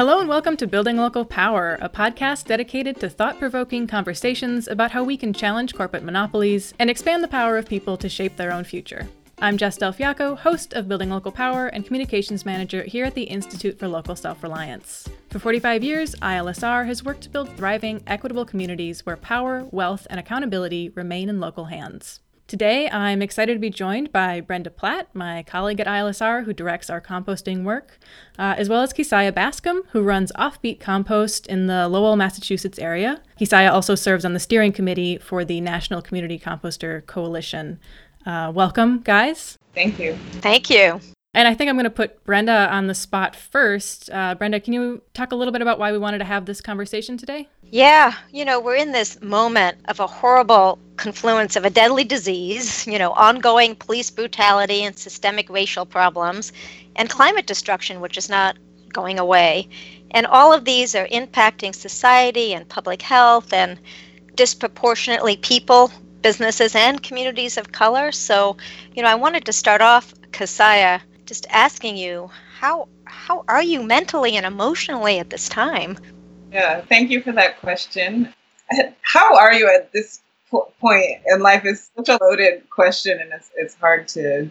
Hello and welcome to Building Local Power, a podcast dedicated to thought provoking conversations about how we can challenge corporate monopolies and expand the power of people to shape their own future. I'm Jess Del Fiacco, host of Building Local Power and Communications Manager here at the Institute for Local Self Reliance. For 45 years, ILSR has worked to build thriving, equitable communities where power, wealth, and accountability remain in local hands. Today, I'm excited to be joined by Brenda Platt, my colleague at ILSR who directs our composting work, uh, as well as Keziah Bascom, who runs Offbeet Compost in the Lowell, Massachusetts area. Keziah also serves on the steering committee for the National Community Composter Coalition. Uh, welcome, guys. Thank you. Thank you. And I think I'm going to put Brenda on the spot first. Uh, Brenda, can you talk a little bit about why we wanted to have this conversation today? Yeah, you know, we're in this moment of a horrible confluence of a deadly disease, you know, ongoing police brutality and systemic racial problems, and climate destruction, which is not going away. And all of these are impacting society and public health and disproportionately people businesses and communities of color. So, you know, I wanted to start off, Keziah, just asking you how how are you mentally and emotionally at this time? Yeah, thank you for that question. How are you at this po- point in life is such a loaded question, and it's it's hard to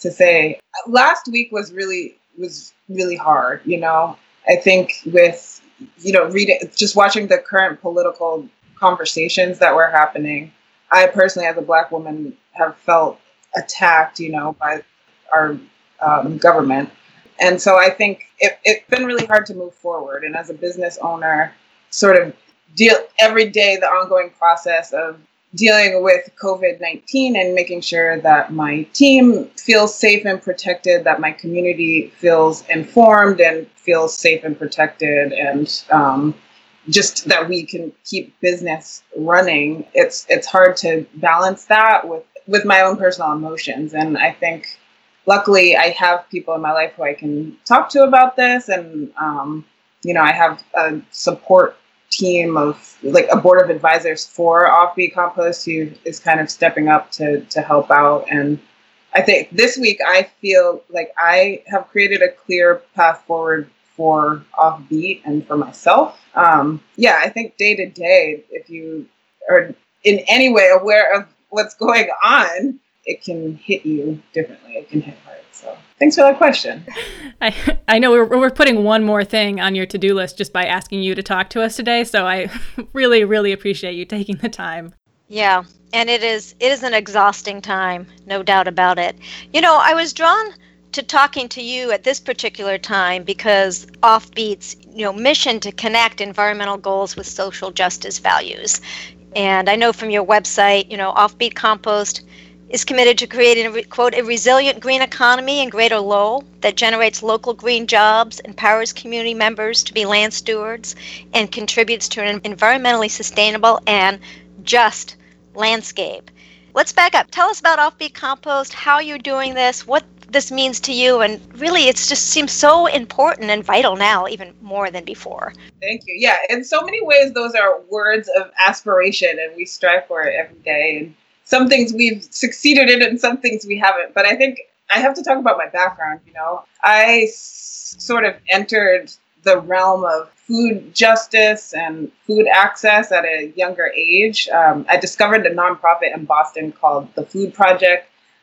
to say. Last week was really was really hard. You know, I think with you know reading just watching the current political conversations that were happening I personally, as a black woman, have felt attacked, you know, by our um, government. And so I think it, it's been really hard to move forward. And as a business owner, sort of deal every day the ongoing process of dealing with COVID 19 and making sure that my team feels safe and protected, that my community feels informed and feels safe and protected, and um, just that we can keep business running it's it's hard to balance that with with my own personal emotions and i think luckily i have people in my life who i can talk to about this and um, you know i have a support team of like a board of advisors for offbeet compost who is kind of stepping up to to help out and i think this week i feel like i have created a clear path forward for offbeet and for myself. Um, yeah, I think day to day, if you are in any way aware of what's going on, it can hit you differently. It can hit hard. So thanks for that question. I, I know we're, we're putting one more thing on your to do list just by asking you to talk to us today. So I really, really appreciate you taking the time. Yeah, and it is it is an exhausting time, no doubt about it. You know, I was drawn to talking to you at this particular time because Offbeet's you know mission to connect environmental goals with social justice values. And I know from your website, you know, Offbeet Compost is committed to creating a quote a resilient green economy in Greater Lowell that generates local green jobs, empowers community members to be land stewards, and contributes to an environmentally sustainable and just landscape. Let's back up. Tell us about Offbeet Compost, how you're doing this, what this means to you and really it just seems so important and vital now even more than before thank you yeah in so many ways those are words of aspiration and we strive for it every day and some things we've succeeded in and some things we haven't. But i think i have to talk about my background you know. I s- sort of entered the realm of food justice and food access at a younger age. Um, i discovered a nonprofit in boston called the food project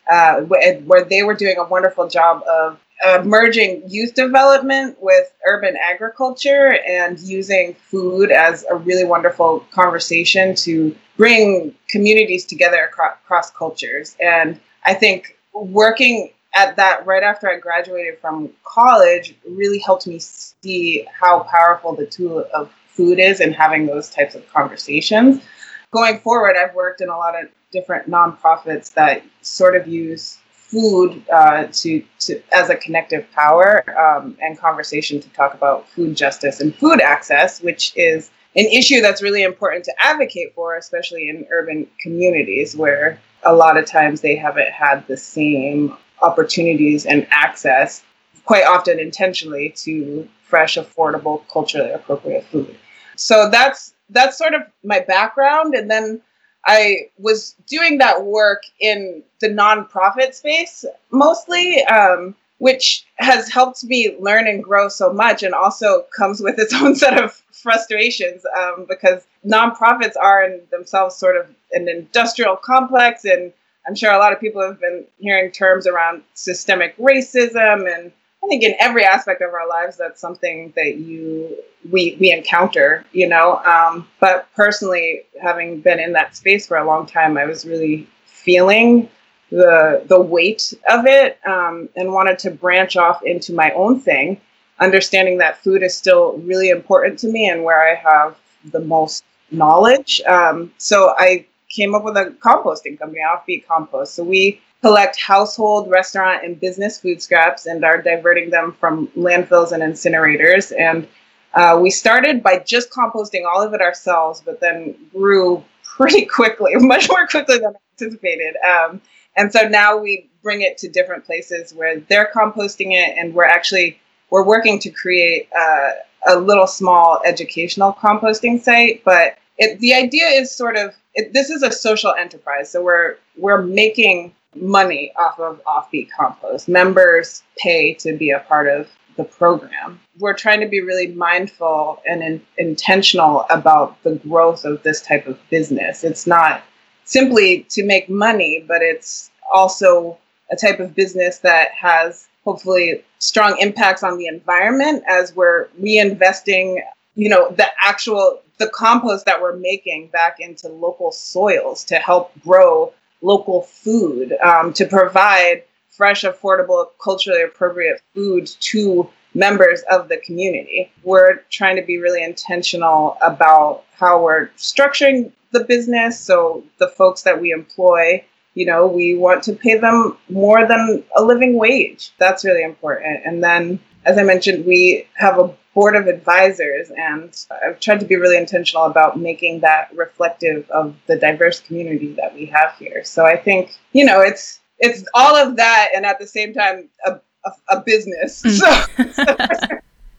uh, where they were doing a wonderful job of uh, merging youth development with urban agriculture and using food as a really wonderful conversation to bring communities together across, across cultures. And I think working at that right after I graduated from college really helped me see how powerful the tool of food is and having those types of conversations. Going forward, I've worked in a lot of different nonprofits that sort of use food uh, to, to as a connective power um, and conversation to talk about food justice and food access, which is an issue that's really important to advocate for, especially in urban communities where a lot of times they haven't had the same opportunities and access, quite often intentionally, to fresh, affordable, culturally appropriate food. So that's that's sort of my background, and then I was doing that work in the nonprofit space mostly. Um, which has helped me learn and grow so much and also comes with its own set of frustrations um, because nonprofits are in themselves sort of an industrial complex and i'm sure a lot of people have been hearing terms around systemic racism and i think in every aspect of our lives that's something that you we we encounter you know? Um, but personally having been in that space for a long time i was really feeling the the weight of it um, and wanted to branch off into my own thing. Understanding that food is still really important to me and where i have the most knowledge. Um, so i came up with a composting company offbeet compost. So we collect household restaurant and business food scraps and are diverting them from landfills and incinerators and uh, we started by just composting all of it ourselves but then grew pretty quickly much more quickly than anticipated um, and so now we bring it to different places where they're composting it, and we're actually we're working to create uh, a little small educational composting site. But it, the idea is sort of it, this is a social enterprise, so we're we're making money off of offbeet compost. Members pay to be a part of the program. We're trying to be really mindful and in, intentional about the growth of this type of business. It's not simply to make money, but it's also a type of business that has hopefully strong impacts on the environment as we're reinvesting, you know, the actual the compost that we're making back into local soils to help grow local food, um, to provide fresh, affordable, culturally appropriate food to members of the community. We're trying to be really intentional about how we're structuring the business. So the folks that we employ, you know, we want to pay them more than a living wage. That's really important. And then, as I mentioned, we have a board of advisors, and I've tried to be really intentional about making that reflective of the diverse community that we have here. So I think, you know, it's it's all of that, and at the same time, a, a, a business. Mm. So, so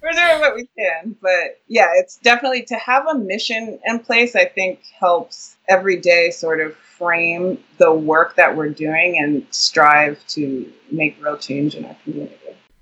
we're doing what we can. But yeah, it's definitely to have a mission in place, I think helps every day sort of frame the work that we're doing and strive to make real change in our community.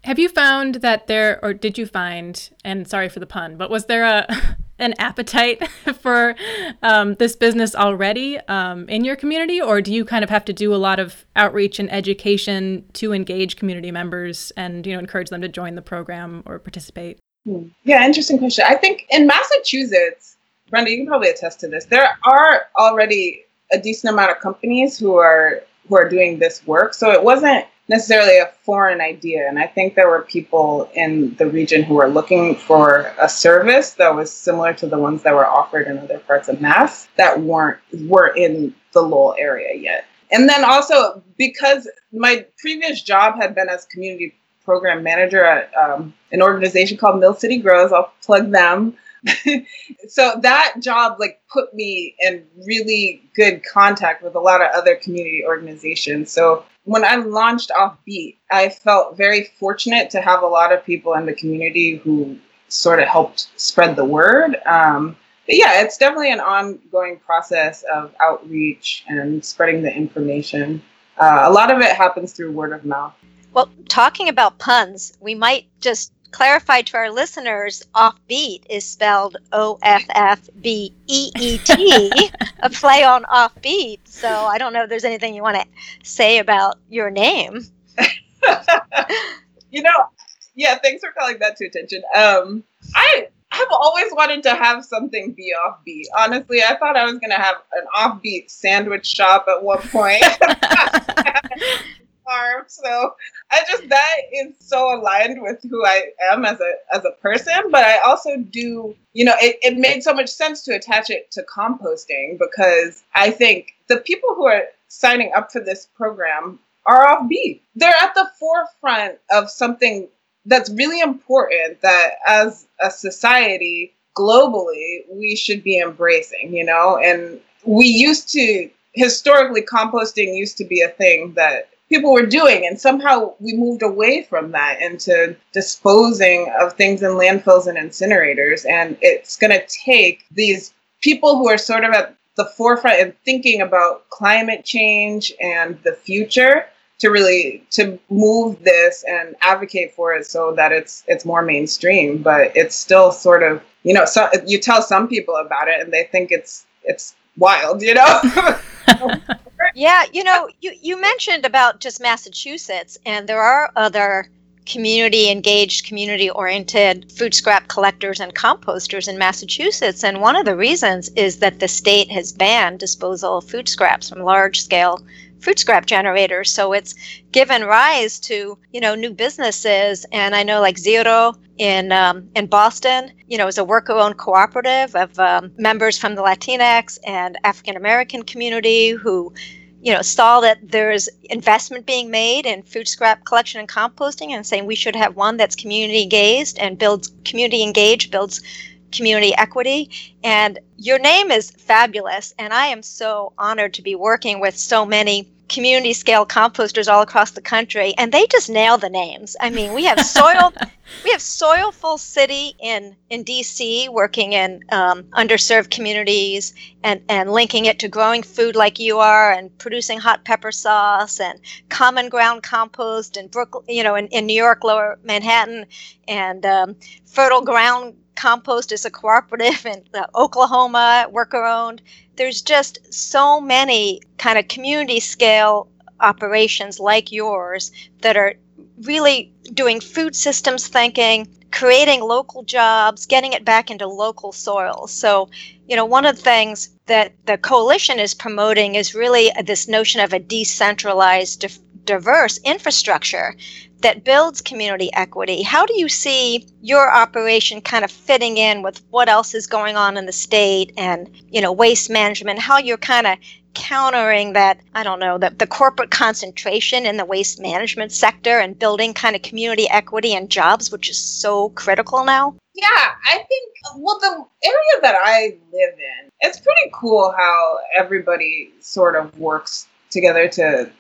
Have you found that there, or did you find, and sorry for the pun, but was there a an appetite for um, this business already um, in your community, or do you kind of have to do a lot of outreach and education to engage community members and you know encourage them to join the program or participate? Hmm. Yeah, interesting question. I think in Massachusetts, Brenda, you can probably attest to this. There are already a decent amount of companies who are who are doing this work, so it wasn't necessarily a foreign idea. And I think there were people in the region who were looking for a service that was similar to the ones that were offered in other parts of Mass that weren't were in the Lowell area yet. And then also because my previous job had been as community program manager at um, an organization called Mill City Grows. I'll plug them. so that job like put me in really good contact with a lot of other community organizations. So when I launched Offbeet, I felt very fortunate to have a lot of people in the community who sort of helped spread the word. Um, but yeah, it's definitely an ongoing process of outreach and spreading the information. Uh, a lot of it happens through word of mouth. Well, talking about puns, we might just clarify to our listeners offbeet is spelled O F F B E E T, a play on offbeat. So I don't know if there's anything you want to say about your name. you know, yeah, thanks for calling that to attention. Um, I have always wanted to have something be offbeat. Honestly, I thought I was going to have an offbeat sandwich shop at one point. farm. So I just that is so aligned with who I am as a as a person. But I also do, you know, it, it made so much sense to attach it to composting because I think the people who are signing up for this program are offbeat. They're at the forefront of something that's really important that as a society globally we should be embracing, you know, and we used to historically composting used to be a thing that people were doing. And somehow we moved away from that into disposing of things in landfills and incinerators. And it's going to take these people who are sort of at the forefront and thinking about climate change and the future to really to move this and advocate for it so that it's it's more mainstream but it's still sort of you know so you tell some people about it and they think it's it's wild you know yeah you know you you mentioned about just massachusetts and there are other community engaged, community oriented food scrap collectors and composters in Massachusetts. And one of the reasons is that the state has banned disposal of food scraps from large scale food scrap generators. So it's given rise to, you know, new businesses. And I know like CERO in um, in Boston, you know, is a worker-owned cooperative of um, members from the Latinx and African American community who you know, saw that there's investment being made in food scrap collection and composting and saying we should have one that's community engaged and builds community engaged, builds community equity. And your name is fabulous. And I am so honored to be working with so many community scale composters all across the country and they just nail the names. I mean we have soil we have soilful city in in dc working in um, underserved communities and and linking it to growing food like you are and producing hot pepper sauce and common ground compost in brooklyn you know in, in new york lower manhattan and um, fertile ground compost is a cooperative in uh, oklahoma worker owned there's just so many kind of community scale operations like yours that are really doing food systems thinking, creating local jobs, getting it back into local soils. So, you know, one of the things that the coalition is promoting is really this notion of a decentralized, diverse infrastructure that builds community equity. How do you see your operation kind of fitting in with what else is going on in the state and, you know, waste management, how you're kind of countering that, I don't know, the, the corporate concentration in the waste management sector and building kind of community equity and jobs, which is so critical now? Yeah, I think, well, the area that I live in, it's pretty cool how everybody sort of works together to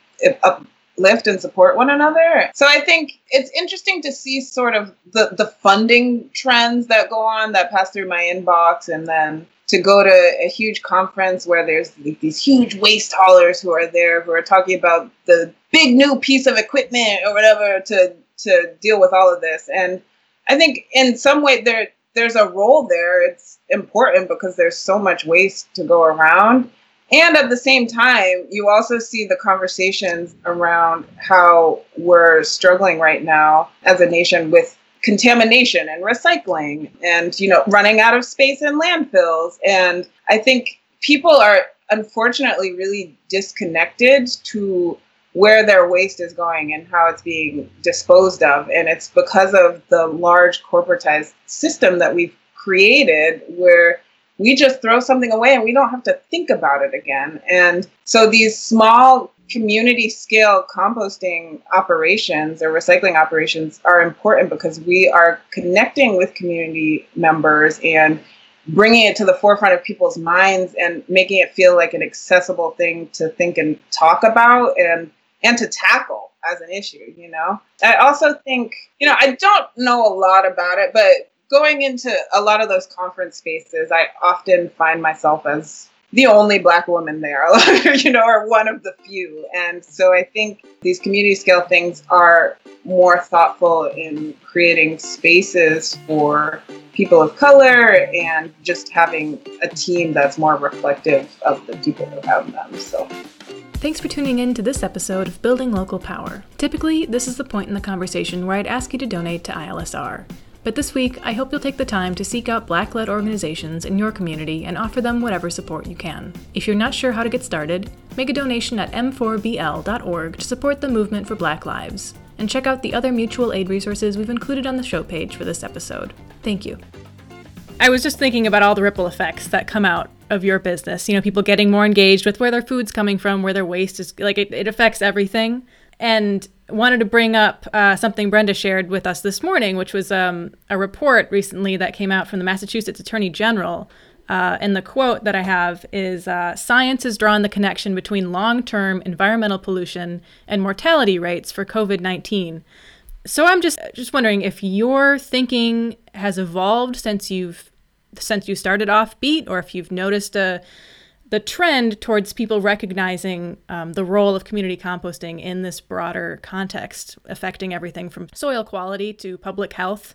uh, lift and support one another. So I think it's interesting to see sort of the, the funding trends that go on that pass through my inbox and then to go to a huge conference where there's these huge waste haulers who are there who are talking about the big new piece of equipment or whatever to to deal with all of this. And I think in some way there there's a role there. It's important because there's so much waste to go around. And at the same time, you also see the conversations around how we're struggling right now as a nation with contamination and recycling and you know running out of space in landfills. And i think people are unfortunately really disconnected to where their waste is going and how it's being disposed of. And it's because of the large corporatized system that we've created where we just throw something away and we don't have to think about it again. And so these small community scale composting operations or recycling operations are important because we are connecting with community members and bringing it to the forefront of people's minds and making it feel like an accessible thing to think and talk about and and to tackle as an issue you know i also think you know i don't know a lot about it but going into a lot of those conference spaces, I often find myself as the only black woman there, you know, or one of the few. And so I think these community scale things are more thoughtful in creating spaces for people of color and just having a team that's more reflective of the people around them. So Thanks for tuning in to this episode of Building Local Power. Typically, this is the point in the conversation where I'd ask you to donate to ILSR. But this week, I hope you'll take the time to seek out black led organizations in your community and offer them whatever support you can. If you're not sure how to get started, make a donation at m4bl.org to support the movement for Black Lives. And check out the other mutual aid resources we've included on the show page for this episode. Thank you. I was just thinking about all the ripple effects that come out of your business. You know, people getting more engaged with where their food's coming from, where their waste is like it, it affects everything. And wanted to bring up uh, something Brenda shared with us this morning, which was um, a report recently that came out from the Massachusetts Attorney General. Uh, and the quote that I have is uh, Science has drawn the connection between long term environmental pollution and mortality rates for COVID 19. So I'm just just wondering if your thinking has evolved since you've since you started offbeet or if you've noticed a the trend towards people recognizing um, the role of community composting in this broader context, affecting everything from soil quality to public health?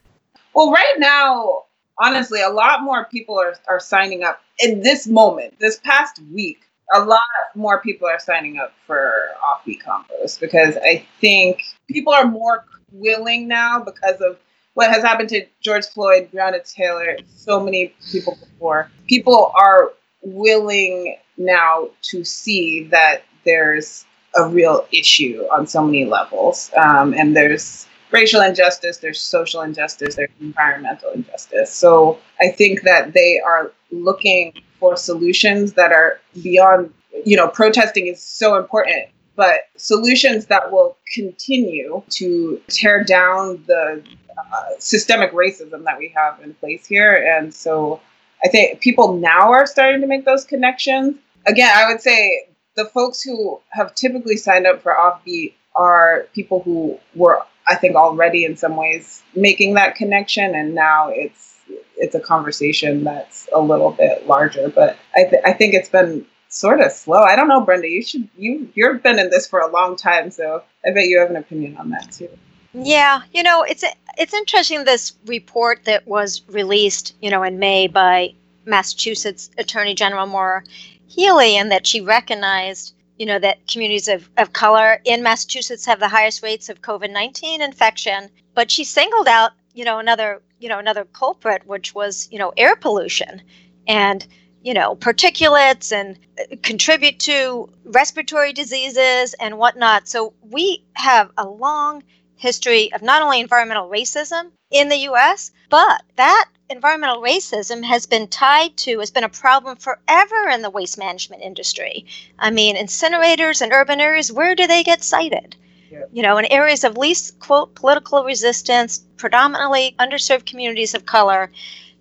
Well, right now, honestly, a lot more people are, are signing up in this moment, this past week. A lot more people are signing up for offbeet compost because I think people are more willing now because of what has happened to George Floyd, Breonna Taylor, so many people before. People are willing now to see that there's a real issue on so many levels. Um, and there's racial injustice, there's social injustice, there's environmental injustice. So I think that they are looking for solutions that are beyond, you know, protesting is so important, but solutions that will continue to tear down the uh, systemic racism that we have in place here. And so I think people now are starting to make those connections. Again, I would say the folks who have typically signed up for Offbeet are people who were, I think, already in some ways making that connection, and now it's it's a conversation that's a little bit larger. But I, th- I think it's been sort of slow. I don't know, Brenda. You should you you've been in this for a long time, so I bet you have an opinion on that too. Yeah, you know, it's it's interesting this report that was released, you know, in May by Massachusetts Attorney General Maura Healey, and that she recognized, you know, that communities of, of color in Massachusetts have the highest rates of COVID nineteen infection. But she singled out, you know, another, you know, another culprit, which was, you know, air pollution, and you know, particulates and uh, contribute to respiratory diseases and whatnot. So we have a long history of not only environmental racism in the US, but that environmental racism has been tied to, has been a problem forever in the waste management industry. I mean, incinerators in urban areas, where do they get sited? Yeah. You know, in areas of least, quote, political resistance, predominantly underserved communities of color.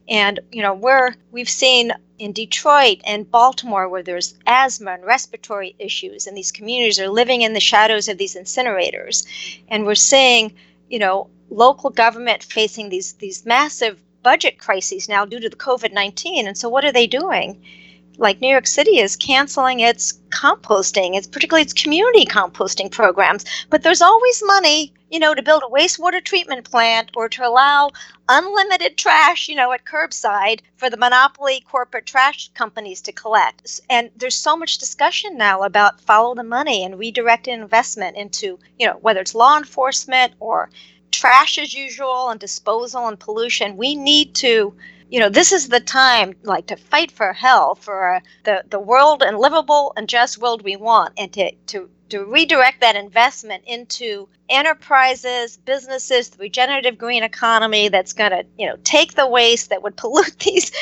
And, you know, where we've seen in Detroit and Baltimore where there's asthma and respiratory issues, and these communities are living in the shadows of these incinerators. And we're seeing, you know, local government facing these these massive budget crises now due to the COVID 19. And so, what are they doing? Like New York City is canceling its composting, it's particularly its community composting programs. But there's always money, you know, to build a wastewater treatment plant or to allow unlimited trash, you know, at curbside for the monopoly corporate trash companies to collect. And there's so much discussion now about follow the money and redirect investment into, you know, whether it's law enforcement or trash as usual and disposal and pollution. We need to you know this is the time like to fight for hell for the the world and livable and just world we want and to to to redirect that investment into enterprises, businesses, the regenerative green economy that's going to, you know, take the waste that would pollute these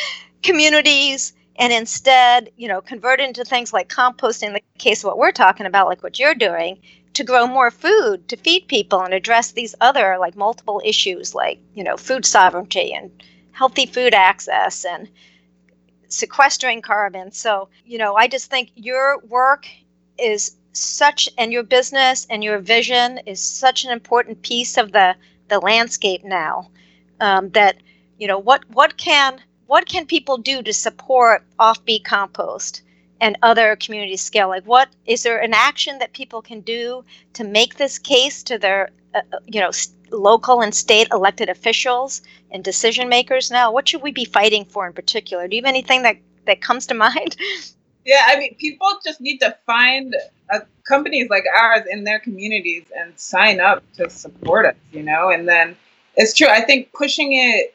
communities and instead, you know, convert into things like composting, in the case of what we're talking about, like what you're doing, to grow more food to feed people and address these other like multiple issues like, you know, food sovereignty and healthy food access and sequestering carbon. So, you know, I just think your work is such and your business and your vision is such an important piece of the the landscape now um, that you know what what can what can people do to support offbeet compost and other community scale like what is there an action that people can do to make this case to their uh, uh you know local and state elected officials and decision makers now? What should we be fighting for in particular? Do you have anything that, that comes to mind? Yeah, I mean, people just need to find uh, companies like ours in their communities and sign up to support us, you know? And then it's true. I think pushing it,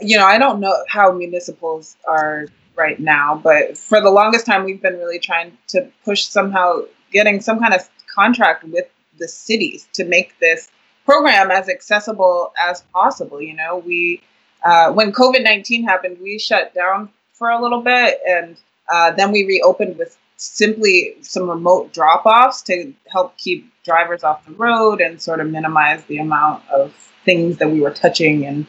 you know, I don't know how municipals are right now, but for the longest time, we've been really trying to push somehow getting some kind of contract with the cities to make this program as accessible as possible. You know, we uh, when COVID nineteen happened, we shut down for a little bit, and uh, then we reopened with simply some remote drop offs to help keep drivers off the road and sort of minimize the amount of things that we were touching and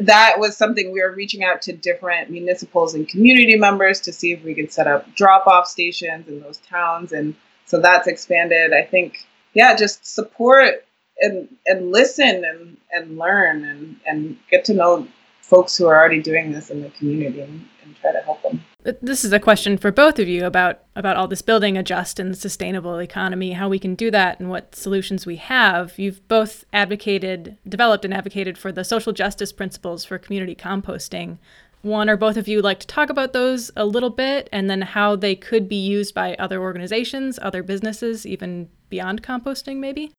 that was something we were reaching out to different municipals and community members to see if we could set up drop off stations in those towns. And so that's expanded. I think yeah just support and and listen and and learn and and get to know folks who are already doing this in the community and, and try to help them This is a question for both of you about about all this building a just and sustainable economy, how we can do that, and what solutions we have. You've both advocated, developed, and advocated for the social justice principles for community composting. One or both of you like to talk about those a little bit, and then how they could be used by other organizations, other businesses, even beyond composting, maybe.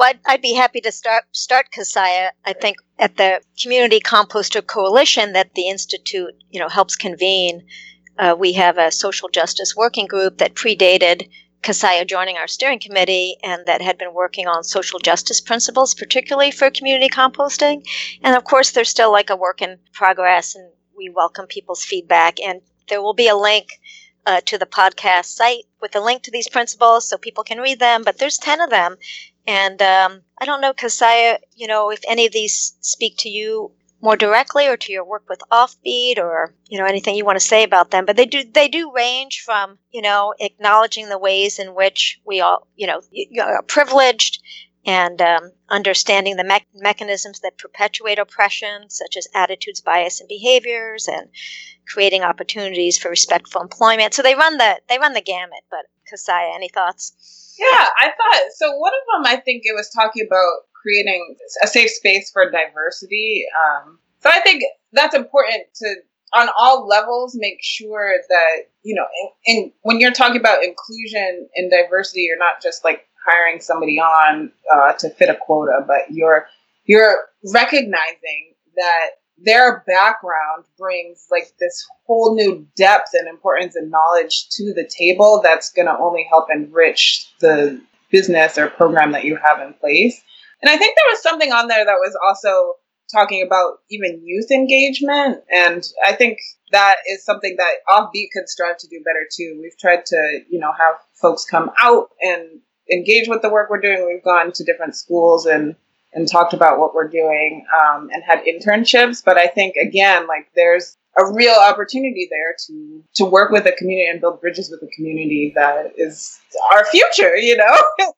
Well, I'd, be happy to start start Keziah. I think at the Community Composter Coalition that the institute, you know, helps convene. Uh, we have a social justice working group that predated Keziah joining our steering committee and that had been working on social justice principles, particularly for community composting. And of course, there's still like a work in progress, and we welcome people's feedback. And there will be a link uh, to the podcast site with a link to these principles so people can read them. But there's 10 of them. And um, I don't know, Keziah, you know, if any of these speak to you more directly or to your work with offbeet or you know anything you want to say about them but they do they do range from you know acknowledging the ways in which we all you know are privileged and um, understanding the me- mechanisms that perpetuate oppression such as attitudes bias and behaviors and creating opportunities for respectful employment. So they run the they run the gamut but Keziah, any thoughts yeah, I thought so. One of them, I think it was talking about creating a safe space for diversity. Um, so I think that's important to, on all levels, make sure that you know, and when you're talking about inclusion and diversity, you're not just like hiring somebody on uh, to fit a quota, but you're you're recognizing that their background brings like this whole new depth and importance and knowledge to the table that's going to only help enrich the business or program that you have in place. And I think there was something on there that was also talking about even youth engagement. And I think that is something that Offbeet could strive to do better too. We've tried to, you know, have folks come out and engage with the work we're doing. We've gone to different schools and and talked about what we're doing um, and had internships. But I think again, like there's a real opportunity there to to work with the community and build bridges with the community that is our future. You know,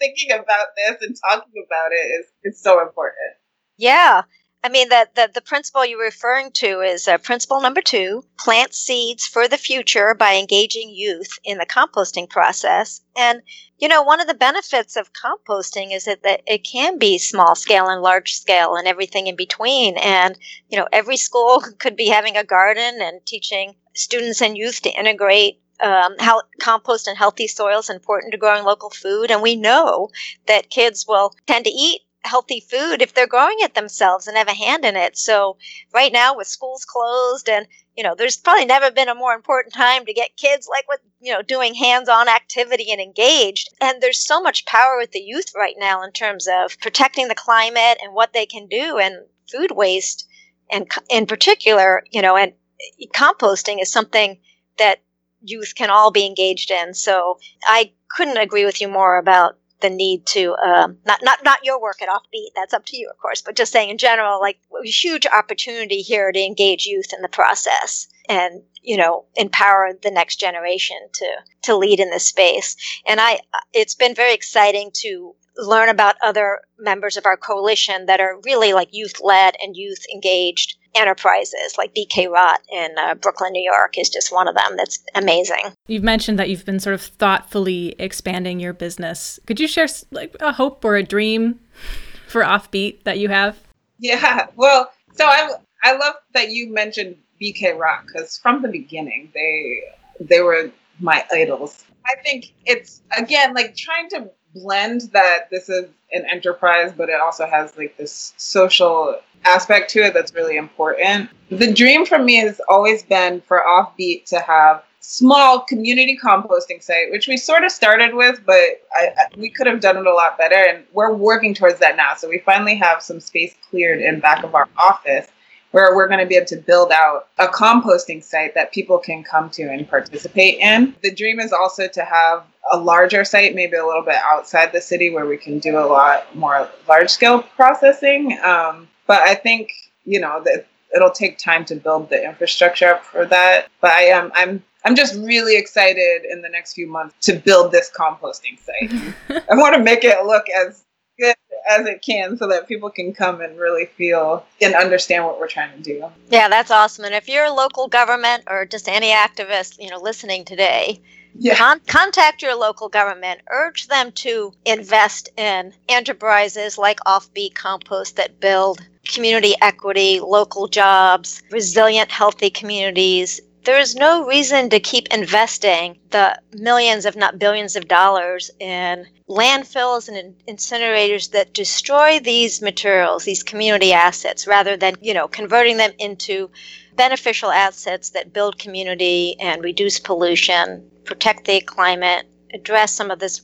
thinking about this and talking about it is is so important. Yeah, I mean, the, the, the principle you're referring to is uh, principle number two plant seeds for the future by engaging youth in the composting process. And, you know, one of the benefits of composting is that, that it can be small scale and large scale and everything in between. And, you know, every school could be having a garden and teaching students and youth to integrate um, how compost and healthy soil is important to growing local food. And we know that kids will tend to eat healthy food if they're growing it themselves and have a hand in it. So right now with schools closed and you know, there's probably never been a more important time to get kids like with, you know, doing hands-on activity and engaged. And there's so much power with the youth right now in terms of protecting the climate and what they can do and food waste and in particular, you know, and composting is something that youth can all be engaged in. So I couldn't agree with you more about the need to um, not not not your work at Offbeet. That's up to you, of course. But just saying in general, like huge opportunity here to engage youth in the process and you know empower the next generation to to lead in this space. And I, it's been very exciting to learn about other members of our coalition that are really like youth led and youth engaged enterprises like BK Rot in uh, Brooklyn, New York is just one of them that's amazing. You've mentioned that you've been sort of thoughtfully expanding your business. Could you share like a hope or a dream for Offbeet that you have? Yeah, well, so I I love that you mentioned BK Rot because from the beginning they they were my idols. I think it's again like trying to blend that this is an enterprise, but it also has like this social aspect to it that's really important. The dream for me has always been for Offbeet to have small community composting site, which we sort of started with, but I, I, we could have done it a lot better. And we're working towards that now. So we finally have some space cleared in back of our office where we're going to be able to build out a composting site that people can come to and participate in. The dream is also to have a larger site, maybe a little bit outside the city, where we can do a lot more large scale processing. Um, but I think you know that it'll take time to build the infrastructure up for that. But I am I'm I'm just really excited in the next few months to build this composting site. I want to make it look as as it can so that people can come and really feel and understand what we're trying to do. Yeah, that's awesome. And if you're a local government or just any activist, you know, listening today, yeah. Con- contact your local government. Urge them to invest in enterprises like Offbeet Compost that build community equity, local jobs, resilient, healthy communities. There is no reason to keep investing the millions, if not billions, of dollars in landfills and incinerators that destroy these materials, these community assets, rather than you know converting them into beneficial assets that build community and reduce pollution, protect the climate, address some of this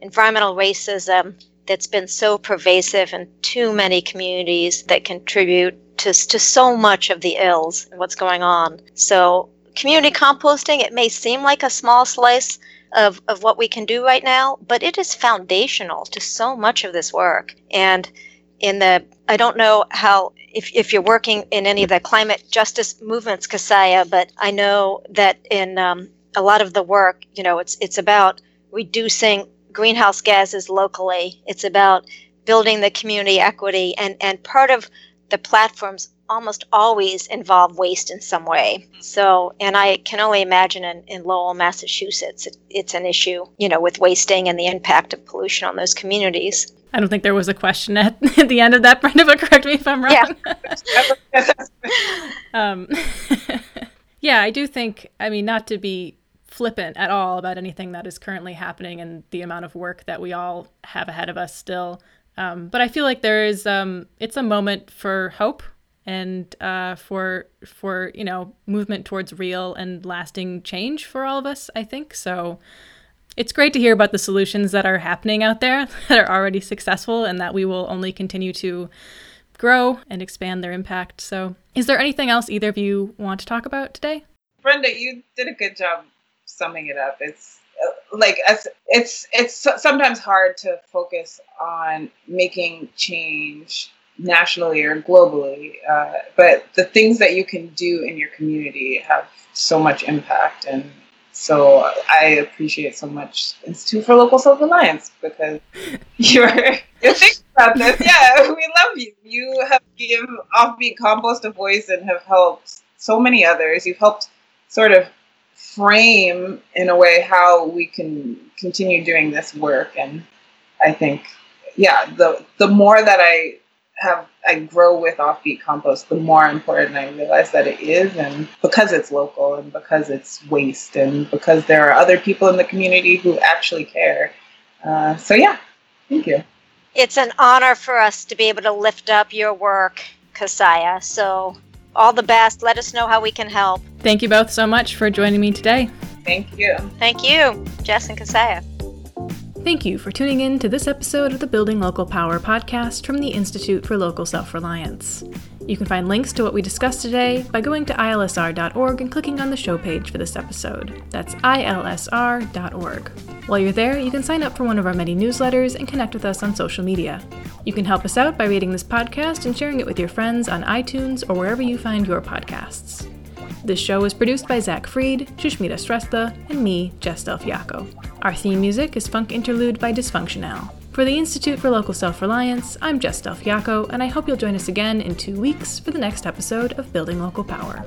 environmental racism that's been so pervasive in too many communities that contribute to, to so much of the ills and what's going on. So, community composting, it may seem like a small slice of, of what we can do right now, but it is foundational to so much of this work. And in the, I don't know how, if, if you're working in any of the climate justice movements, Keziah, but I know that in um, a lot of the work, you know, it's, it's about reducing greenhouse gases locally. It's about building the community equity, and, and part of the platforms almost always involve waste in some way. So, and I can only imagine in, in Lowell, Massachusetts, it, it's an issue, you know, with wasting and the impact of pollution on those communities. I don't think there was a question at, at the end of that, Brenda, but correct me if I'm wrong. Yeah. um, yeah, I do think, I mean, not to be flippant at all about anything that is currently happening and the amount of work that we all have ahead of us still. Um, but I feel like there is, um, it's a moment for hope and uh, for for you know movement towards real and lasting change for all of us. I think so. It's great to hear about the solutions that are happening out there that are already successful and that we will only continue to grow and expand their impact. So, is there anything else either of you want to talk about today? Brenda, you did a good job summing it up. It's uh, like it's it's sometimes hard to focus on making change nationally or globally, uh, but the things that you can do in your community have so much impact, and so I appreciate so much Institute for Local Self Reliance because you're you're thinking about this. Yeah, we love you. You have given Offbeet Compost a voice and have helped so many others. You've helped sort of frame in a way how we can continue doing this work and i think yeah the the more that i have i grow with offbeet compost the more important i realize that it is and because it's local and because it's waste and because there are other people in the community who actually care uh, so yeah thank you it's an honor for us to be able to lift up your work Keziah so all the best. Let us know how we can help. Thank you both so much for joining me today. Thank you. Thank you, Jess and Keziah. Thank you for tuning in to this episode of the Building Local Power podcast from the Institute for Local Self Reliance. You can find links to what we discussed today by going to ilsr.org and clicking on the show page for this episode. That's ilsr.org. While you're there, you can sign up for one of our many newsletters and connect with us on social media. You can help us out by rating this podcast and sharing it with your friends on iTunes or wherever you find your podcasts. This show was produced by Zach Freed, Shushmita Shrestha, and me, Jess Del Fiacco. Our theme music is Funk Interlude by Dysfunctional. For the Institute for Local Self Reliance, I'm Jess Del Fiacco, and I hope you'll join us again in two weeks for the next episode of Building Local Power.